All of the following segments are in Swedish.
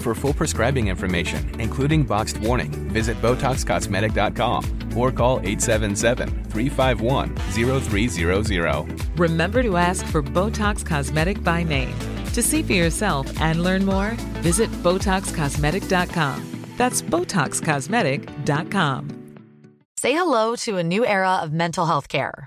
For full prescribing information, including boxed warning, visit BotoxCosmetic.com or call 877-351-0300. Remember to ask for Botox Cosmetic by name. To see for yourself and learn more, visit BotoxCosmetic.com. That's BotoxCosmetic.com. Say hello to a new era of mental health care.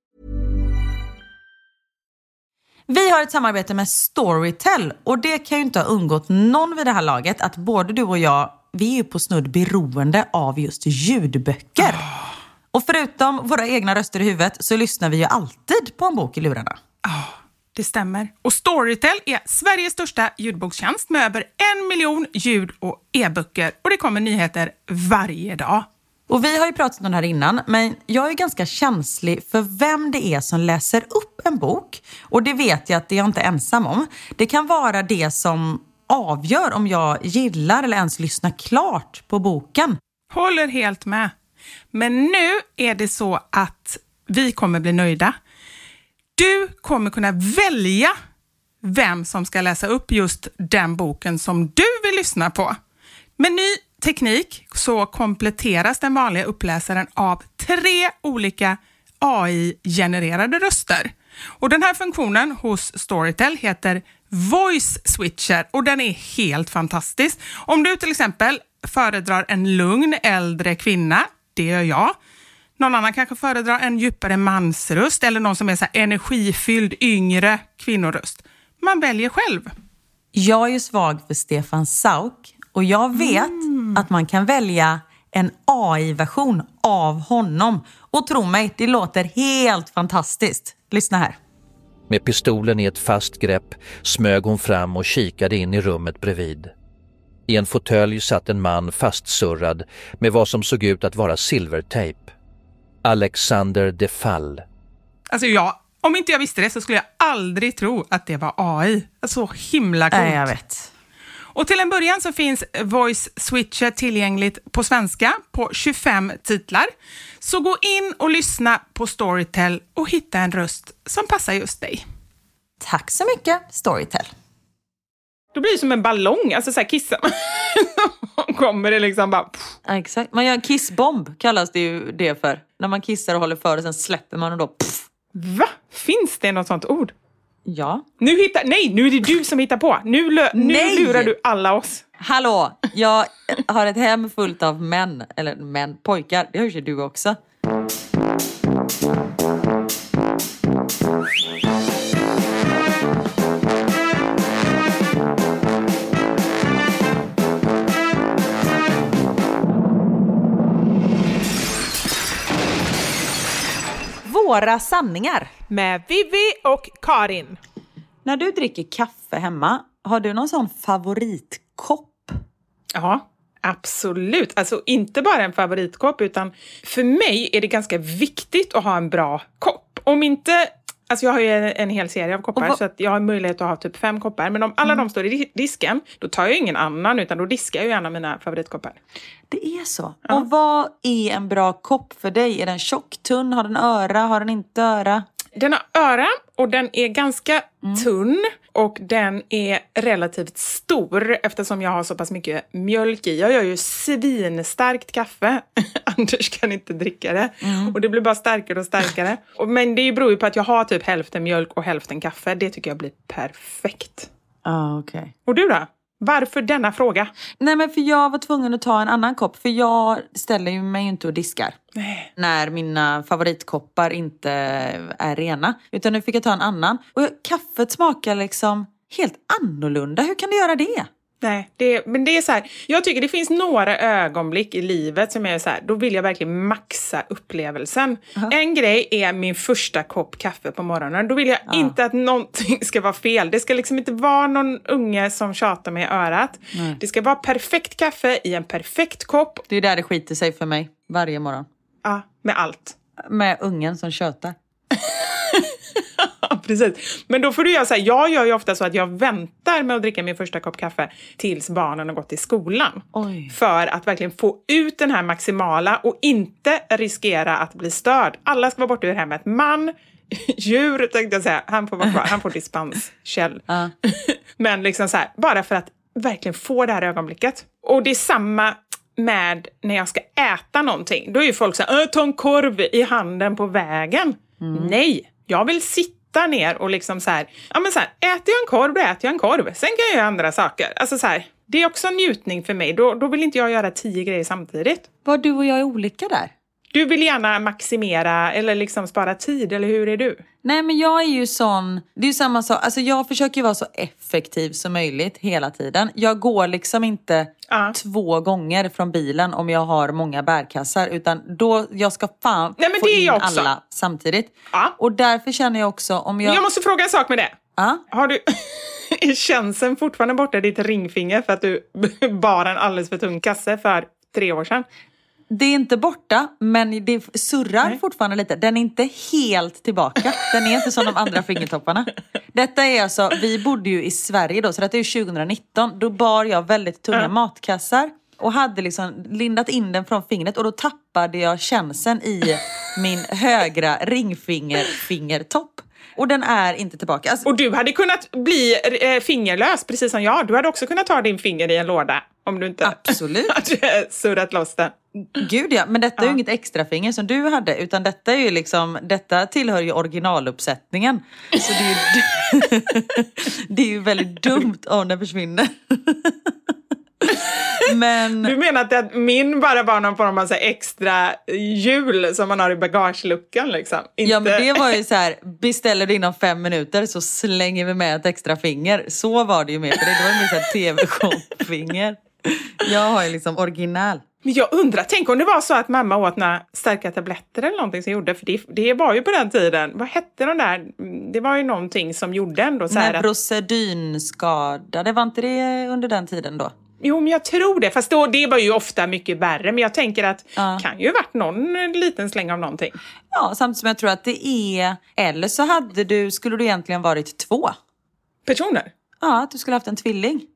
Vi har ett samarbete med Storytel och det kan ju inte ha undgått någon vid det här laget att både du och jag, vi är ju på snudd beroende av just ljudböcker. Och förutom våra egna röster i huvudet så lyssnar vi ju alltid på en bok i lurarna. Det stämmer. Och Storytel är Sveriges största ljudbokstjänst med över en miljon ljud och e-böcker. Och det kommer nyheter varje dag. Och vi har ju pratat om det här innan, men jag är ganska känslig för vem det är som läser upp en bok. Och det vet jag att det är jag inte ensam om. Det kan vara det som avgör om jag gillar eller ens lyssnar klart på boken. Håller helt med. Men nu är det så att vi kommer bli nöjda. Du kommer kunna välja vem som ska läsa upp just den boken som du vill lyssna på. Men ni teknik så kompletteras den vanliga uppläsaren av tre olika AI-genererade röster. Och Den här funktionen hos Storytel heter Voice Switcher och den är helt fantastisk. Om du till exempel föredrar en lugn äldre kvinna, det gör jag. Någon annan kanske föredrar en djupare mansröst eller någon som är så här energifylld yngre kvinnoröst. Man väljer själv. Jag är ju svag för Stefan Sauk och jag vet att man kan välja en AI-version av honom. Och tro mig, det låter helt fantastiskt. Lyssna här. Med pistolen i ett fast grepp smög hon fram och kikade in i rummet bredvid. I en fåtölj satt en man fastsurrad med vad som såg ut att vara silvertejp. Alexander de Fall. Alltså jag, om inte jag visste det så skulle jag aldrig tro att det var AI. Så himla coolt. Nej, jag vet. Och till en början så finns Voice Switcher tillgängligt på svenska på 25 titlar. Så gå in och lyssna på Storytel och hitta en röst som passar just dig. Tack så mycket, Storytel. Då blir det som en ballong, alltså så här kissar man. kommer det liksom bara... Ja, exakt. Man gör en kissbomb kallas det ju det för. När man kissar och håller för och sen släpper man och då... Pff. Va? Finns det något sånt ord? Ja. Nu hittar, nej, nu är det du som hittar på. Nu, lö, nu Nej! lurar du alla oss. Hallå, jag har ett hem fullt av män. Eller män, pojkar. Det har ju du också. Våra sanningar. Med Vivi och Karin. När du dricker kaffe hemma, har du någon sån favoritkopp? Ja, absolut. Alltså inte bara en favoritkopp, utan för mig är det ganska viktigt att ha en bra kopp. Om inte Alltså jag har ju en, en hel serie av koppar så att jag har möjlighet att ha typ fem koppar. Men om alla de står i di- disken, då tar jag ingen annan utan då diskar jag av mina favoritkoppar. Det är så. Och vad är en bra kopp för dig? Är den tjock, tunn, har den öra, har den inte öra? Den har öra och den är ganska tunn och den är relativt stor eftersom jag har så pass mycket mjölk i. Jag gör ju svinstarkt kaffe. Anders kan inte dricka det. Och det blir bara starkare och starkare. Men det beror ju på att jag har typ hälften mjölk och hälften kaffe. Det tycker jag blir perfekt. Ah, okej. Och du då? Varför denna fråga? Nej men för jag var tvungen att ta en annan kopp för jag ställer ju mig inte och diskar. Nej. När mina favoritkoppar inte är rena. Utan nu fick jag ta en annan. Och kaffet smakar liksom helt annorlunda. Hur kan du göra det? Nej, det, men det är så här, jag tycker det finns några ögonblick i livet som är så här, då vill jag verkligen maxa upplevelsen. En grej är min första kopp kaffe på morgonen. Då vill jag inte att någonting ska vara fel. Det ska liksom inte vara någon unge som tjatar mig i örat. Det ska vara perfekt kaffe i en perfekt kopp. Det är där det skiter sig för mig varje morgon. Ja, med allt. Med ungen som tjötar. Precis. Men då får du göra så här, jag gör ju ofta så att jag väntar med att dricka min första kopp kaffe tills barnen har gått till skolan. Oj. För att verkligen få ut den här maximala och inte riskera att bli störd. Alla ska vara borta ur hemmet. Man, djur tänkte jag säga, han får vara kvar, han får dispens, Kjell. Men liksom så här, bara för att verkligen få det här ögonblicket. Och det är samma med när jag ska äta någonting. Då är ju folk så här, "Äh, ta en korv i handen på vägen. Nej, jag vill sitta ner och liksom så här, ja men så här, äter jag en korv, då äter jag en korv. Sen kan jag göra andra saker. Alltså så här, det är också en njutning för mig. Då, då vill inte jag göra tio grejer samtidigt. Var du och jag är olika där? Du vill gärna maximera eller liksom spara tid, eller hur är du? Nej men jag är ju sån, det är ju samma sak, alltså jag försöker ju vara så effektiv som möjligt hela tiden. Jag går liksom inte Ja. två gånger från bilen om jag har många bärkassar utan då, jag ska fan Nej, få in alla samtidigt. Ja. Och därför känner jag också om jag... Jag måste fråga en sak med det. Ja? Har du... Är känseln fortfarande borta i ditt ringfinger för att du bar en alldeles för tung kasse för tre år sedan? Det är inte borta, men det surrar fortfarande lite. Den är inte helt tillbaka. Den är inte som de andra fingertopparna. Detta är alltså, vi bodde ju i Sverige då, så detta är ju 2019. Då bar jag väldigt tunga matkassar och hade liksom lindat in den från fingret och då tappade jag känseln i min högra ringfingerfingertopp. Och den är inte tillbaka. Alltså, Och du hade kunnat bli eh, fingerlös, precis som jag. Du hade också kunnat ta din finger i en låda om du inte Absolut. hade surrat loss den. Gud ja, men detta är ju inget extra finger som du hade utan detta är ju liksom, detta tillhör ju originaluppsättningen. Så det är ju, det är ju väldigt dumt om den försvinner. Men Du menar att det- min bara var någon form av så extra hjul som man har i bagageluckan liksom? Inte... Ja men det var ju så här, beställer du inom fem minuter så slänger vi med ett extra finger. Så var det ju med för det. Det var ju mer tv-shop-finger. Jag har ju liksom original. Men jag undrar, tänk om det var så att mamma åt några starka tabletter eller någonting som gjorde, för det, det var ju på den tiden, vad hette de där, det var ju någonting som gjorde ändå så här att, Neurosedynskadade, var inte det under den tiden då? Jo, men jag tror det, fast då, det var ju ofta mycket värre, men jag tänker att Ja. kan ju varit någon liten släng av någonting. Ja, samtidigt som jag tror att det är... Eller så hade du, skulle du egentligen varit två. Personer? Ja, att du skulle haft en tvilling.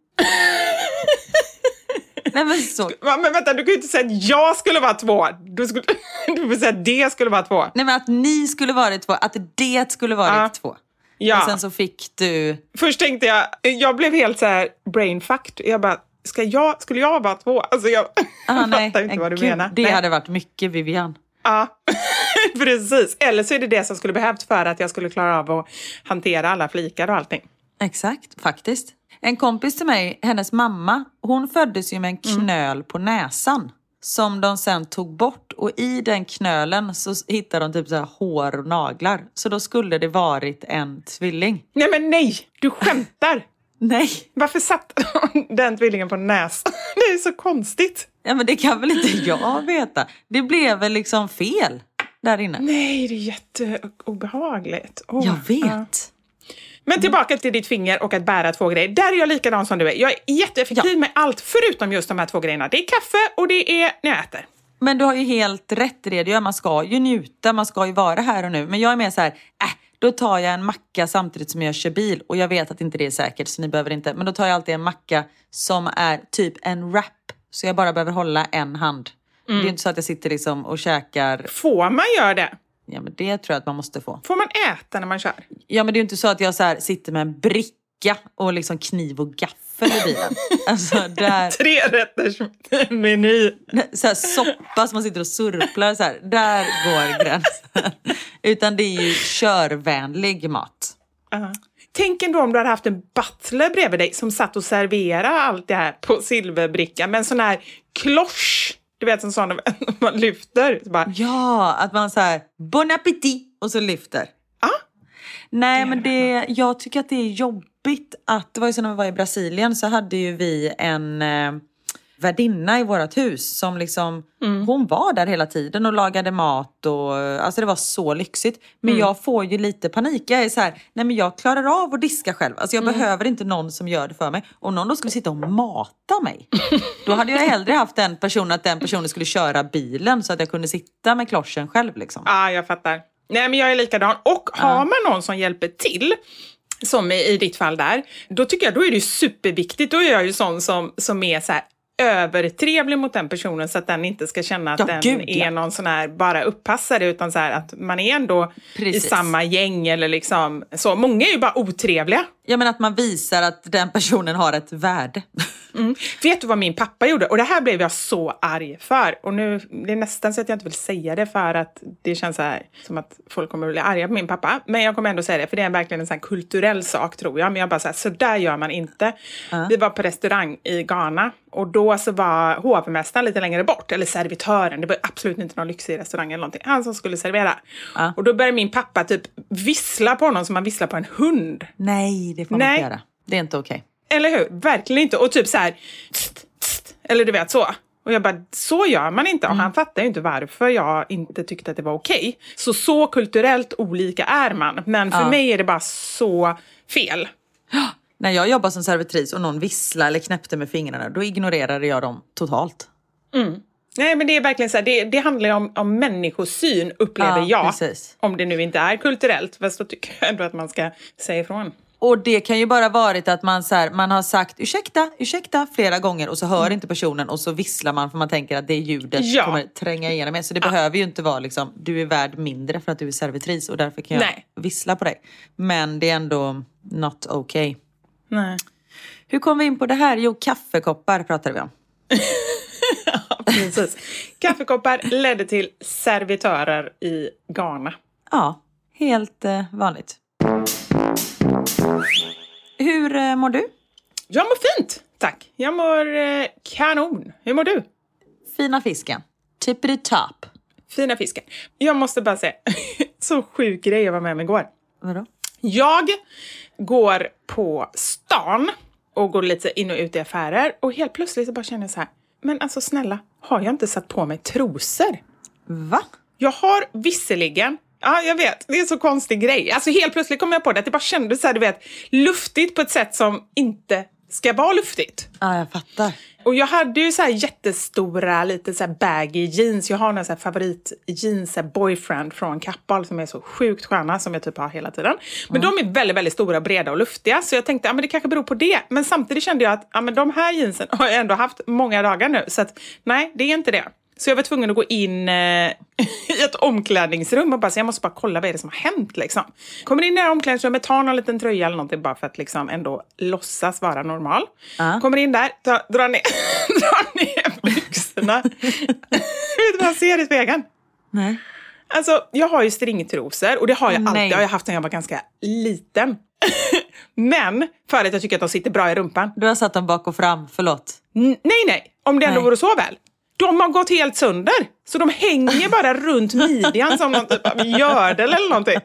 Nej men så. Men vänta, du kan ju inte säga att jag skulle vara två. Du, skulle, du får säga att det skulle vara två. Nej men att ni skulle varit två, att det skulle varit Ja. två. Ja. Och sen så fick du... Först tänkte jag, jag blev helt så här brainfucked. Jag bara, ska jag, skulle jag vara två? Alltså jag Ah, nej, fattar inte vad du Gud, menar. Det Nej. hade varit mycket Vivian. Ja, precis. Eller så är det det som skulle behövts för att jag skulle klara av att hantera alla flikar och allting. Exakt, faktiskt. En kompis till mig, hennes mamma, hon föddes ju med en knöl på näsan. Som de sen tog bort och i den knölen så hittade de typ så här hår och naglar. Så då skulle det varit en tvilling. Nej men nej, du skämtar! Nej, Varför satte de den tvillingen på näsan? Det är så konstigt. ja, men det kan väl inte jag veta. Det blev väl liksom fel där inne. Nej, det är jätteobehagligt. Åh, Jag ja. vet. Men tillbaka till ditt finger och att bära två grejer. Där är jag likadan som du är. Jag är jätteeffektiv med allt förutom just de här två grejerna. Det är kaffe och det är när jag äter. Men du har ju helt rätt i det. Man ska ju njuta, man ska ju vara här och nu. Men jag är mer så här, äh, Då tar jag en macka samtidigt som jag kör bil och jag vet att inte det är säkert så ni behöver inte. Men då tar jag alltid en macka som är typ en wrap. Så jag bara behöver hålla en hand. Det är inte så att jag sitter liksom och käkar. Får man göra det? Ja men det tror jag att man måste få. Får man äta när man kör? Ja men det är ju inte så att jag så sitter med en bricka och liksom kniv och gaffel i bilen. Alltså där, Tre rätters meny. så här soppa som man sitter och surplar så här. Där går gränsen. Utan det är ju körvänlig mat. Tänk ändå om du hade haft en butler bredvid dig som satt och serverade allt det här på silverbricka med en sån här klosch. Du vet en sån man lyfter. Så bara, Ja, att man så här bon appétit och så lyfter. ah, Nej men det, jag tycker att det är jobbigt att, det var ju så när vi var i Brasilien så hade ju vi en eh, värdinna i vårt hus som liksom, hon var där hela tiden och lagade mat och alltså det var så lyxigt. Men jag får ju lite panik. Jag är så här, nej men jag klarar av att diska själv. Alltså jag behöver inte någon som gör det för mig. Om någon då skulle sitta och mata mig, då hade jag hellre haft den personen att den personen skulle köra bilen så att jag kunde sitta med kloschen själv liksom. ah, jag fattar. Nej, men jag är likadan. Och har man någon som hjälper till, som i, i ditt fall där, då tycker jag då är det superviktigt. Då är jag ju sån som, som är så här övertrevlig mot den personen så att den inte ska känna att Ja, den gud, ja. är någon sån här bara uppassare utan så här att man är ändå i Precis. samma gäng eller liksom så. Många är ju bara otrevliga. Ja men att man visar att den personen har ett värde. Vet du vad min pappa gjorde? Och det här blev jag så arg för. Och nu, det är nästan så att jag inte vill säga det för att det känns så här, som att folk kommer att bli arga på min pappa. Men jag kommer ändå säga det, för det är verkligen en sån kulturell sak tror jag. Men jag bara så här, så där gör man inte. Vi var på restaurang i Ghana och då så var hovmästaren lite längre bort, eller servitören, det var absolut inte någon lyxig restaurang eller någonting, han som skulle servera. Och då började min pappa typ vissla på honom som man visslar på en hund. Nej, det får man Nej. inte göra. Det är inte okej. Eller hur? Verkligen inte. Och typ så här... Tst, tst, eller du vet så. Och jag bara, så gör man inte. Och han fattar ju inte varför jag inte tyckte att det var okej. Så så kulturellt olika är man. Men för mig är det bara så fel. När jag jobbar som servitris och någon visslar eller knäppte med fingrarna, då ignorerade jag dem totalt. Nej men det är verkligen så här, det, det handlar ju om, om människosyn upplever Ja, jag. precis. Om det nu inte är kulturellt. Fast då tycker jag ändå att man ska säga ifrån. Och det kan ju bara varit att man, så här, man har sagt ursäkta, ursäkta flera gånger och så hör inte personen och så visslar man för man tänker att det ljudet Ja. kommer tränga igenom er. Så det behöver ju inte vara liksom, du är värd mindre för att du är servitris och därför kan jag Nej. vissla på dig. Men det är ändå not okay. Nej. Hur kom vi in på det här? Jo, kaffekoppar pratade vi om. Precis. Kaffekoppar ledde till servitörer i Ghana. Ja, helt eh, vanligt. Hur eh, mår du? Jag mår fint, tack. Jag mår eh, kanon. Hur mår du? Fina fisken. Tippity top. Fina fisken. Jag måste bara säga, så sjuk grej jag var med om igår. Vadå? Jag går på stan och går lite in och ut i affärer och helt plötsligt så bara känner jag så här, men alltså snälla, har jag inte satt på mig trosor? Va? Jag har visserligen Ja, jag vet. Det är en så konstig grej. Alltså helt plötsligt kom jag på det att det bara kändes så här, du vet, luftigt på ett sätt som inte ska vara luftigt. Ja, jag fattar. Och jag hade ju så här jättestora, lite så här baggy jeans. Jag har några så här favorit jeans, så här boyfriend från Kappahl som är så sjukt sköna som jag typ har hela tiden. Men de är väldigt, väldigt stora, breda och luftiga. Så jag tänkte, ja men det kanske beror på det. Men samtidigt kände jag att, ja men de här jeansen har jag ändå haft många dagar nu. Så att, nej, det är inte det. Så jag var tvungen att gå in eh, i ett omklädningsrum och bara, så jag måste bara kolla vad är det som har hänt liksom. Kommer in i omklädningsrummet, tar någon liten tröja eller någonting bara för att liksom ändå låtsas vara normal. Kommer in där, tar, drar, ner, drar ner byxorna. Vet du vad jag ser i spegeln? Nej. Alltså, jag har ju stringtrosor och det har jag Nej. alltid. Det har jag haft sedan jag var ganska liten. Men för att jag tycker att de sitter bra i rumpan. Du har satt dem bak och fram, förlåt. N- nej, nej. Om det ändå Nej. vore så väl. De har gått helt sönder. Så de hänger bara runt midjan som någon typ av gördel eller någonting.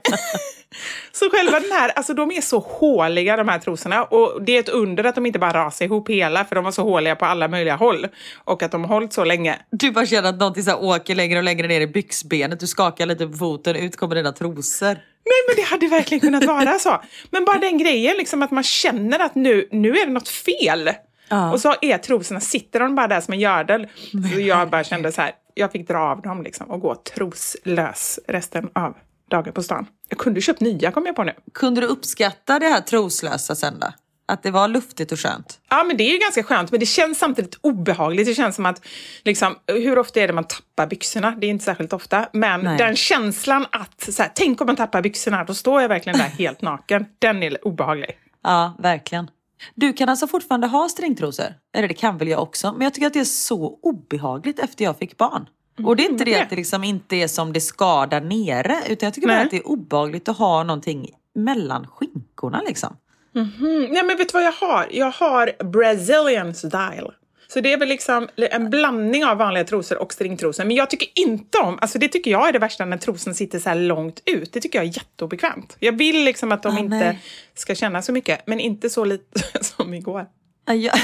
Så själva den här, alltså de är så håliga de här trosorna. Och det är ett under att de inte bara rasar ihop hela, för de var så håliga på alla möjliga håll. Och att de har hållit så länge. Du bara känner att någonting så åker längre och längre ner i byxbenet. Du skakar lite på foten, ut kommer dina trosor. Nej, men det hade verkligen kunnat vara så. Men bara den grejen, liksom att man känner att nu, nu är det något fel. Och så är trosorna, sitter de bara där som en gördel. Så jag bara kände så här, jag fick dra av dem liksom och gå troslös resten av dagen på stan. Jag kunde köpt nya kom jag på nu. Kunde du uppskatta det här troslösa sen då? Att det var luftigt och skönt? Ja, men det är ju ganska skönt, men det känns samtidigt obehagligt. Det känns som att, liksom, hur ofta är det man tappar byxorna? Det är inte särskilt ofta. Men Nej. den känslan att, så här, tänk om man tappar byxorna, då står jag verkligen där helt naken. Den är obehaglig. Ja, verkligen. Du kan alltså fortfarande ha stringtrosor? Eller det kan väl jag också. Men jag tycker att det är så obehagligt efter jag fick barn. Och det är inte det att det liksom inte är som det ska där nere. Utan jag tycker bara Nej. att det är obehagligt att ha någonting mellan skinkorna liksom. Mm, nej, men vet du vad jag har? Jag har Brazilian style. Så det är väl liksom en blandning av vanliga trosor och stringtrosor. Men jag tycker inte om, alltså det tycker jag är det värsta när trosen sitter så här långt ut. Det tycker jag är jätteobekvämt. Jag vill liksom att de Ah, inte nej. ska känna så mycket, men inte så lite som igår. Ja, Jag,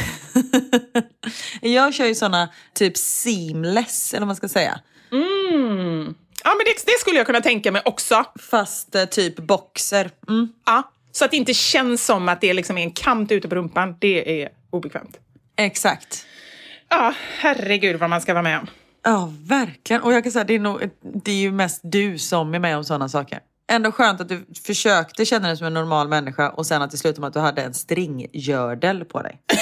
jag kör ju såna typ seamless, eller vad man ska säga. Mm. Ja, men det, det skulle jag kunna tänka mig också. Fast eh, typ boxer. Mm. Ja, så att det inte känns som att det liksom är en kant ute på rumpan. Det är obekvämt. Exakt. Ja, herregud vad man ska vara med om. Ja, verkligen. Och jag kan säga, det är, nog, det är ju mest du som är med om sådana saker. Ändå skönt att du försökte känna dig som en normal människa och sen att det slutade med att du hade en stringgördel på dig.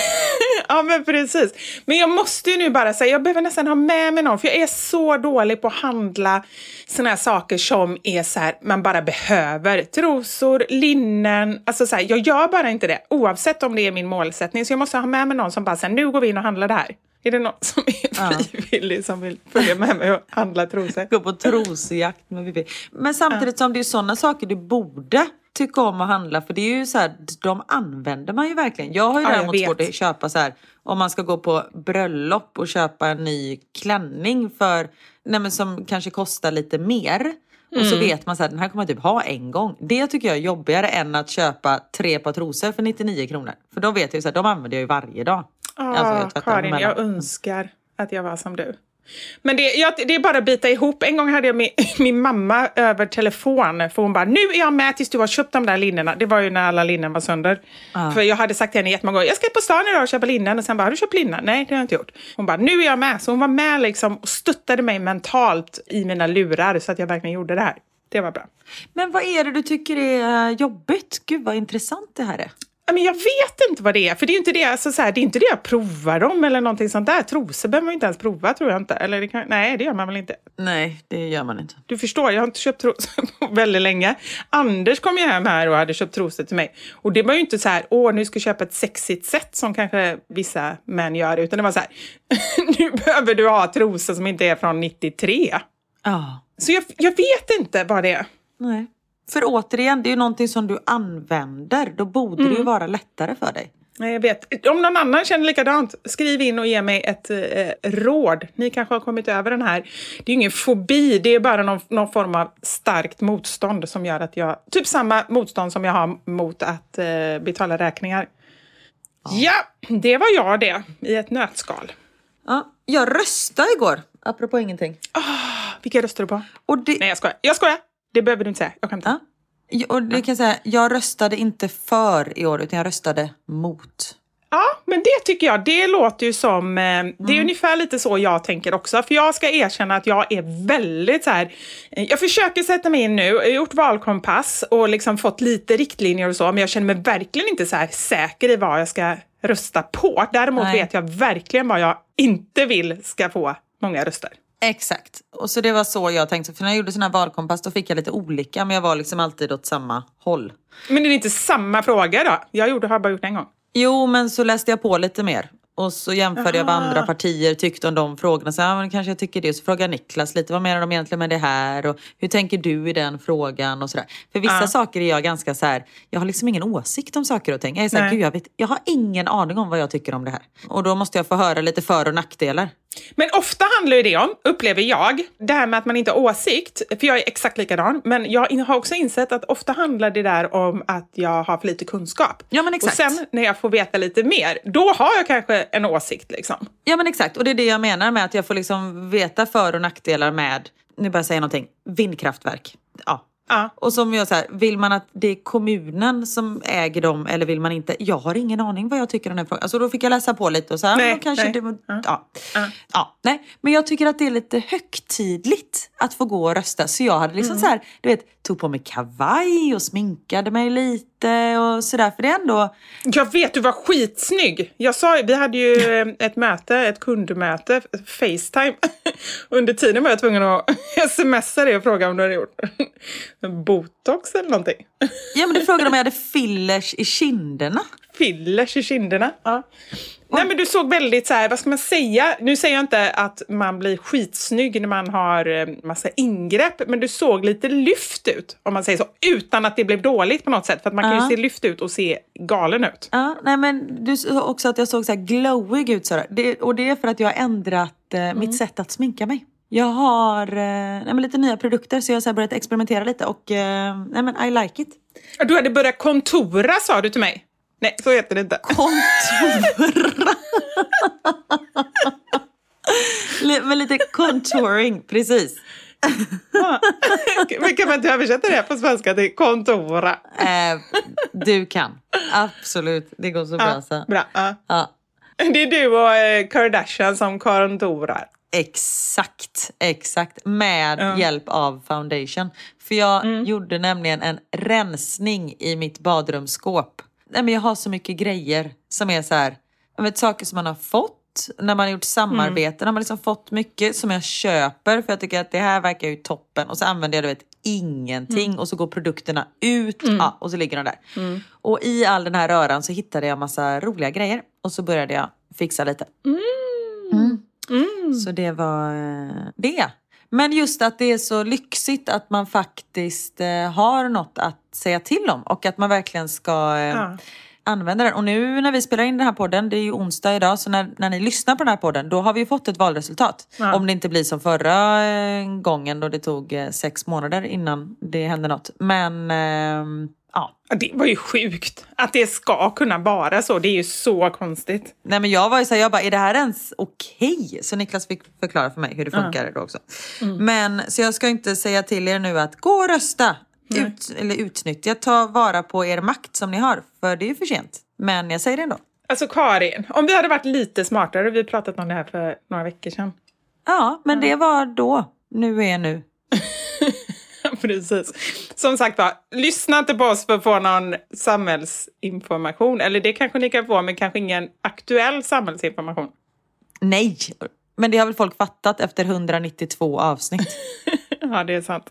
Ja, men precis. Men jag måste ju nu bara säga, jag behöver nästan ha med mig någon, för jag är så dålig på att handla såna här saker som är så här, man bara behöver. Trosor, linnen, alltså så här, jag gör bara inte det, oavsett om det är min målsättning. Så jag måste ha med mig någon som bara säger, nu går vi in och handlar det här. Är det någon som är frivillig som vill följa med mig och handla trosor? Gå på trosjakt med Vivi. Men samtidigt som det är sådana saker du borde tycka om att handla. För det är ju så här, de använder man ju verkligen. Jag har ju Ja, däremot svårt att köpa så här, om man ska gå på bröllop och köpa en ny klänning för, nej som kanske kostar lite mer. Och Mm. så vet man så här, den här kommer jag typ ha en gång. Det tycker jag är jobbigare än att köpa tre par trosor för 99 kronor. För då vet jag ju så här, de använder jag ju varje dag. Ja, Alltså, dem Karin, emellan. jag önskar att jag var som du. Men det, jag, det är bara att bita ihop. En gång hade jag min, min mamma över telefon. För hon bara, nu är jag med tills du har köpt de där linnena. Det var ju när alla linnen var sönder. För jag hade sagt till henne jättemånga gånger, jag ska på stan idag och köpa linnen. Och sen bara, har du köpt linnen? Nej, det har jag inte gjort. Hon bara, nu är jag med. Så hon var med liksom och stöttade mig mentalt i mina lurar så att jag verkligen gjorde det här. Det var bra. Men vad är det du tycker är jobbigt? Gud vad intressant det här är. Men jag vet inte vad det är, för det är inte det, alltså, så här, det, är inte det jag provar dem eller någonting sånt där. Trosor behöver man inte ens prova tror jag inte. Eller det kan, nej, det gör man väl inte. Nej, det gör man inte. Du förstår, jag har inte köpt trosor på väldigt länge. Anders kom ju hem här och hade köpt trosor till mig. Och det var ju inte så här, åh, nu ska jag köpa ett sexigt sätt som kanske vissa män gör, utan det var så här, nu behöver du ha trosor som inte är från 93. Ja. Så jag, jag vet inte vad det är. Nej. För återigen, det är ju någonting som du använder. Då borde det ju Mm. vara lättare för dig. Nej, jag vet. Om någon annan känner likadant, skriv in och ge mig ett eh, råd. Ni kanske har kommit över den här. Det är ju ingen fobi, det är bara någon, någon form av starkt motstånd som gör att jag... Typ samma motstånd som jag har mot att eh, betala räkningar. Ja. det var jag det, i ett nötskal. Ja, jag röstade igår, apropå ingenting. Vilka röstar du på? Det, Nej, jag skojar. Jag skojar! Det behöver du inte säga. Jag skämtar. ja, och det kan jag säga, jag röstade inte för i år, utan jag röstade mot. Ja, men det tycker jag, det låter ju som... Eh, det är ungefär lite så jag tänker också. För jag ska erkänna att jag är väldigt så här... eh, Jag försöker sätta mig in nu, jag har gjort valkompass och liksom fått lite riktlinjer och så, men jag känner mig verkligen inte så säker i vad jag ska rösta på. Däremot Nej. vet jag verkligen vad jag inte vill ska få många röster. Exakt. Och så det var så jag tänkte. För när jag gjorde sån här valkompass då fick jag lite olika, men jag var liksom alltid åt samma håll. Men det är inte samma fråga då? Jag gjorde, har bara gjort en gång. Jo, men så läste jag på lite mer. Och så jämförde jag vad andra partier tyckte om de frågorna. Så, ja, men kanske jag tycker det. Så frågade Niklas lite, vad menar de egentligen med det här? Och hur tänker du i den frågan? Och sådär. För vissa Ja. saker är jag ganska så här, jag har liksom ingen åsikt om saker och ting. Jag är så här, jag, vet, jag har ingen aning om vad jag tycker om det här. Och då måste jag få höra lite för och nackdelar. Men ofta handlar det om, upplever jag, det här med att man inte har åsikt, för jag är exakt likadan, men jag har också insett att ofta handlar det där om att jag har för lite kunskap. Ja, men exakt. Och sen när jag får veta lite mer, då har jag kanske en åsikt liksom. Ja men exakt, och det är det jag menar med att jag får liksom veta för och nackdelar med, nu börjar jag säga någonting, vindkraftverk. Ja, Ja. Och som jag här, vill man att det är kommunen som äger dem eller vill man inte? Jag har ingen aning vad jag tycker om den frågan. Alltså då fick jag läsa på lite och så här, Nej, kanske nej. det var, Ja. ja. Ja. Ja. nej. Men jag tycker att det är lite högtidligt att få gå och rösta. Så jag hade liksom Mm. så här, du vet, tog på mig kavaj och sminkade mig lite och sådär. För det är ändå, Jag vet, du var skitsnygg. Jag sa, vi hade ju eh, ett möte, ett kundmöte, Facetime. Under tiden var jag tvungen att smsa dig och fråga om du hade gjort botox eller någonting. ja men du frågade om jag hade fillers i kinderna. Fillers i kinderna. Ja. Nej men du såg väldigt så här, vad ska man säga? Nu säger jag inte att man blir skitsnygg när man har eh, massa ingrepp, men du såg lite lyft ut, om man säger så, utan att det blev dåligt på något sätt. För att man kan Ja. ju se lyft ut och se galen ut. Ja, nej men du sa också att jag såg så här glowig ut Sara. Det, och det är för att jag har ändrat eh, mitt sätt att sminka mig. Jag har eh, nej, men lite nya produkter så jag har börjat experimentera lite och eh, nej men I like it. Du hade börjat kontora sa du till mig. Nej, så heter det inte. Kontura. Li- med lite contouring, precis. Men kan man inte översätta det på svenska till kontora? Eh, du kan. Absolut, det går så bra. Ja, Så. bra. Ja. Ja, Det är du och eh, Kardashian som kontorar. exakt, exakt. Med Ja. hjälp av foundation. För jag gjorde nämligen en rensning i mitt badrumsskåp. Nej, men jag har så mycket grejer som är så här, vet, saker som man har fått när man har gjort samarbeten. Har man liksom fått mycket som jag köper för jag tycker att det här verkar ju toppen. Och så använder jag du vet ingenting och så går produkterna ut ja, och så ligger de där. Och i all den här röran så hittade jag massa roliga grejer och så började jag fixa lite. Så det var eh, det. Men just att det är så lyxigt att man faktiskt eh, har något att säga till om och att man verkligen ska eh, Ja. använda den. Och nu när vi spelar in den här podden, det är ju onsdag idag, så när, när ni lyssnar på den här podden då har vi ju fått ett valresultat. Ja. Om det inte blir som förra eh, gången då det tog eh, sex månader innan det hände något. Men ehm, ja, Det var ju sjukt att det ska kunna vara så. Det är ju så konstigt. Nej men jag var ju såhär, jag bara, är det här ens okej? Så Niklas fick förklara för mig hur det funkar då också. Men så jag ska inte säga till er nu att gå och rösta. Ut, eller utnyttja, ta vara på er makt som ni har. För det är ju för sent. Men jag säger det ändå. Alltså Karin, om vi hade varit lite smartare, vi pratat om det här för några veckor sedan. Ja, men det var då. Nu är nu. Precis. Som sagt var, lyssna inte på oss för att få någon samhällsinformation. Eller det kanske ni kan få, men kanske ingen aktuell samhällsinformation. Nej! Men det har väl folk fattat efter 192 avsnitt. ja, det är sant.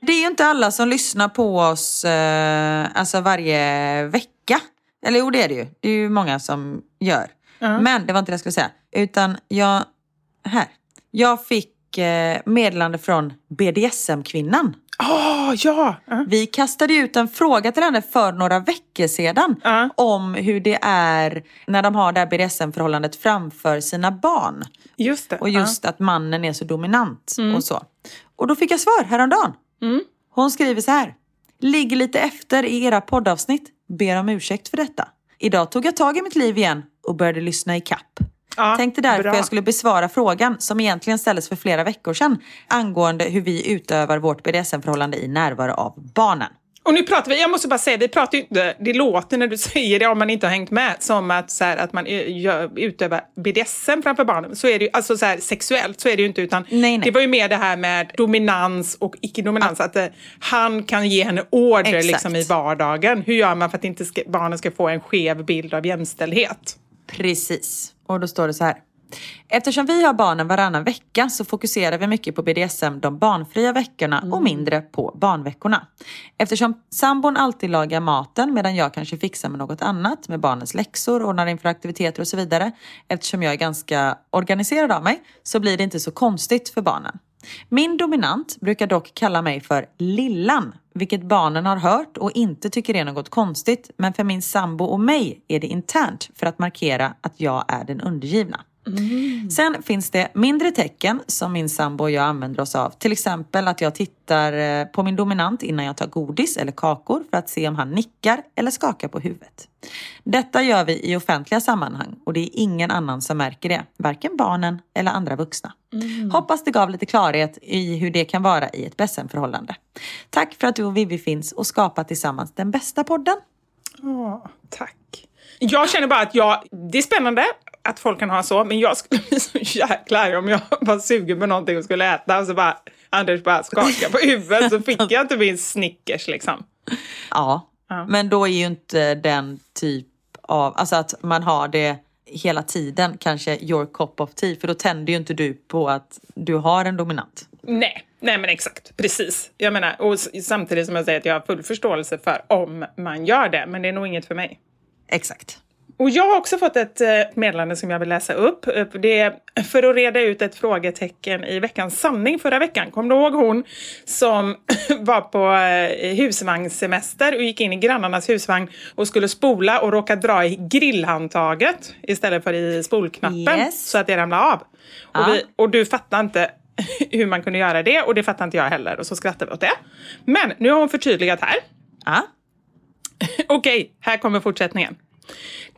Det är ju inte alla som lyssnar på oss eh, alltså varje vecka. Eller jo, det är det ju. Det är ju många som gör. Men det var inte det jag skulle säga. Utan jag Här. Jag fick eh, meddelande från BDSM-kvinnan. Åh, ja! Ja. Vi kastade ut en fråga till henne för några veckor sedan Ja. om hur det är när de har det här BDSM-förhållandet framför sina barn. Just det. Och just att mannen är så dominant och så. Och då fick jag svar häromdagen. Hon skriver så här. Ligger lite efter i era poddavsnitt. Ber om ursäkt för detta. Idag tog jag tag i mitt liv igen och började lyssna i kapp. Ja, Tänkte därför bra. jag skulle besvara frågan som egentligen ställdes för flera veckor sedan angående hur vi utövar vårt BDSM-förhållande i närvaro av barnen. Och nu pratar vi, jag måste bara säga, vi pratar ju inte, det låter när du säger det om man inte har hängt med, som att, så här, att man ö- gör, utövar BDSM framför barnen. Så är det ju, alltså så här, sexuellt så är det ju inte, utan Nej, nej. det var ju mer det här med dominans och icke-dominans, att eh, han kan ge henne order Exakt. liksom, i vardagen. Hur gör man för att inte ska, barnen ska få en skev bild av jämställdhet? Precis. Och då står det så här. Eftersom vi har barnen varannan vecka så fokuserar vi mycket på BDSM de barnfria veckorna och mindre på barnveckorna. Eftersom sambon alltid lagar maten medan jag kanske fixar med något annat med barnens läxor, ordnar inför aktiviteter och så vidare. Eftersom jag är ganska organiserad av mig så blir det inte så konstigt för barnen. Min dominant brukar dock kalla mig för Lillan, vilket barnen har hört och inte tycker är något konstigt. Men för min sambo och mig är det internt för att markera att jag är den undergivna. Sen finns det mindre tecken som min sambo och jag använder oss av. Till exempel att jag tittar eh, på min dominant innan jag tar godis eller kakor för att se om han nickar eller skakar på huvudet. Detta gör vi i offentliga sammanhang och det är ingen annan som märker det. Varken barnen eller andra vuxna. Hoppas det gav lite klarhet i hur det kan vara i ett BSM-förhållande. Tack för att du och Vivi finns och skapar tillsammans den bästa podden. Åh, tack. Jag känner bara att jag, det är spännande att folk kan ha så, men jag skulle bli så jäkla arg om jag var sugen på någonting och skulle äta och så bara Anders bara skakade på huvudet så fick jag inte min Snickers liksom. Ja, Ja. men då är ju inte den typ av, alltså att man har det hela tiden, kanske your cup of tea, för då tänder ju inte du på att du har en dominant. Nej, nej men exakt, precis. Jag menar, och samtidigt som jag säger att jag har full förståelse för om man gör det, men det är nog inget för mig. Exakt. Och jag har också fått ett eh, meddelande som jag vill läsa upp. Eh, Det är för att reda ut ett frågetecken i veckans sanning förra veckan. Kommer du ihåg hon som var på eh, husvagnssemester och gick in i grannarnas husvagn och skulle spola och råkade dra i grillhandtaget istället för i spolknappen Yes. så att det ramlade av. Ja. Och, vi, och du fattar inte hur man kunde göra det och det fattar inte jag heller och så skrattar vi åt det. Men nu har hon förtydligat här. Ja. Okej, här kommer fortsättningen.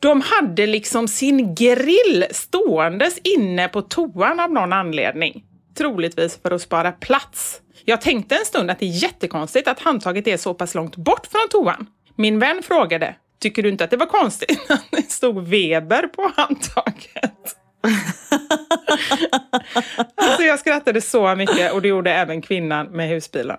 De hade liksom sin grill ståendes inne på toan av någon anledning. Troligtvis för att spara plats. Jag tänkte en stund att det är jättekonstigt att handtaget är så pass långt bort från toan. Min vän frågade, tycker du inte att det var konstigt att det stod Weber på handtaget? alltså jag skrattade så mycket och det gjorde även kvinnan med husbilen.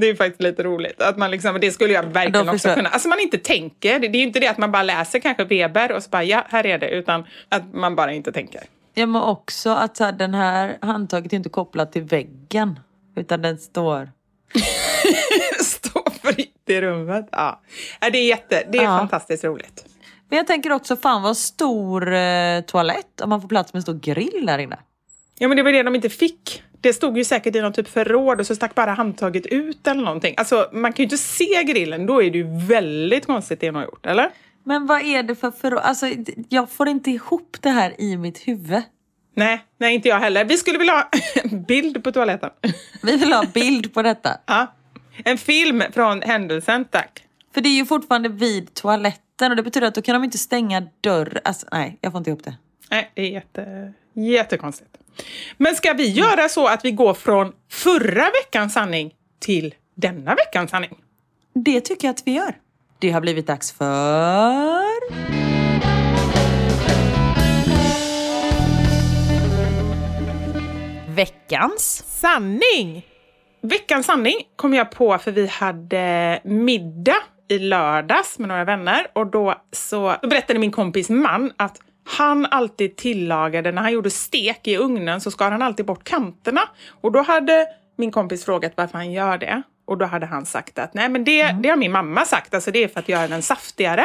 Det är faktiskt lite roligt. Att man liksom, det skulle jag verkligen Då också kunna. Alltså man inte tänker. Det det är ju inte det att man bara läser kanske Weber och så bara ja, här är det. Utan att man bara inte tänker. Jag må också att här, den här handtaget är inte kopplat till väggen, utan den står... Stå fritt i rummet. Ja. Ja, Det är, jätte, det är Ja. fantastiskt roligt. Men jag tänker också, fan vad stor eh, toalett om man får plats med en stor grill där inne. Ja men det var det de inte fick. Det stod ju säkert i någon typ förråd och så stack bara handtaget ut eller någonting. Alltså man kan ju inte se grillen, då är det ju väldigt konstigt det de har gjort, eller? Men vad är det för förråd? Alltså, jag får inte ihop det här i mitt huvud. Nej, nej inte jag heller. Vi skulle vilja ha bild på toaletten. Vi vill ha bild på detta. Ja. En film från händelsen, tack. För det är ju fortfarande vid toaletten och det betyder att då kan de inte stänga dörr. Alltså, nej, jag får inte ihop det. Nej, det är jätte, jättekonstigt. Men ska vi göra så att vi går från förra veckans sanning till denna veckans sanning? Det tycker jag att vi gör. Det har blivit dags för... Veckans. Sanning! Veckans sanning kom jag på för vi hade middag i lördags med några vänner och då så då berättade min kompis man att han alltid tillagade, när han gjorde stek i ugnen så skar han alltid bort kanterna. Och då hade min kompis frågat varför han gör det. Och då hade han sagt att nej men det, det har min mamma sagt, alltså det är för att göra den saftigare.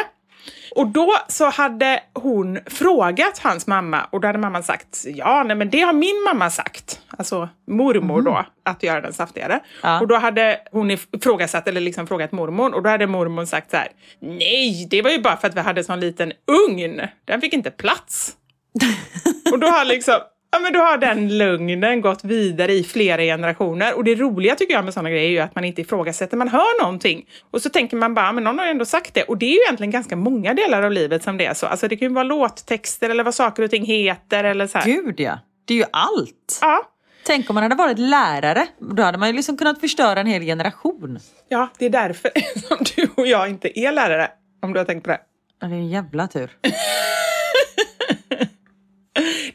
Och då så hade hon frågat hans mamma och då hade mamman sagt ja, nej men det har min mamma sagt, alltså mormor då, att göra den saftigare. Ja. Och då hade hon ifrågasatt eller liksom frågat mormor och då hade mormor sagt så här, nej, det var ju bara för att vi hade sån liten ugn, den fick inte plats. och då har liksom Ja, men då har den lögnen gått vidare i flera generationer. Och det roliga tycker jag med sådana grejer är ju att man inte ifrågasätter. Man hör någonting och så tänker man bara, men någon har ju ändå sagt det. Och det är ju egentligen ganska många delar av livet som det är så. Alltså det kan ju vara låttexter eller vad saker och ting heter eller så här. Gud ja, det är ju allt. Ja, Tänk om man hade varit lärare. Då hade man ju liksom kunnat förstöra en hel generation. ja, det är därför som du och jag inte är lärare. Om du har tänkt på det. Ja, det är en jävla tur.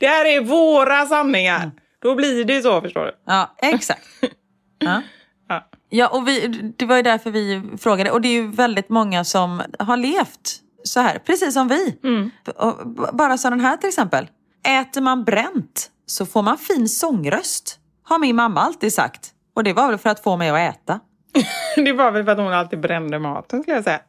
Det här är våra sanningar. Då blir det så, förstår du. Ja, exakt. Ja. Ja. Ja, och vi, det var ju därför vi frågade. Och det är ju väldigt många som har levt så här, precis som vi. B- bara så den här till exempel. Äter man bränt så får man fin sångröst. Har min mamma alltid sagt. Och det var väl för att få mig att äta. Det var väl för att hon alltid brände maten, skulle jag säga.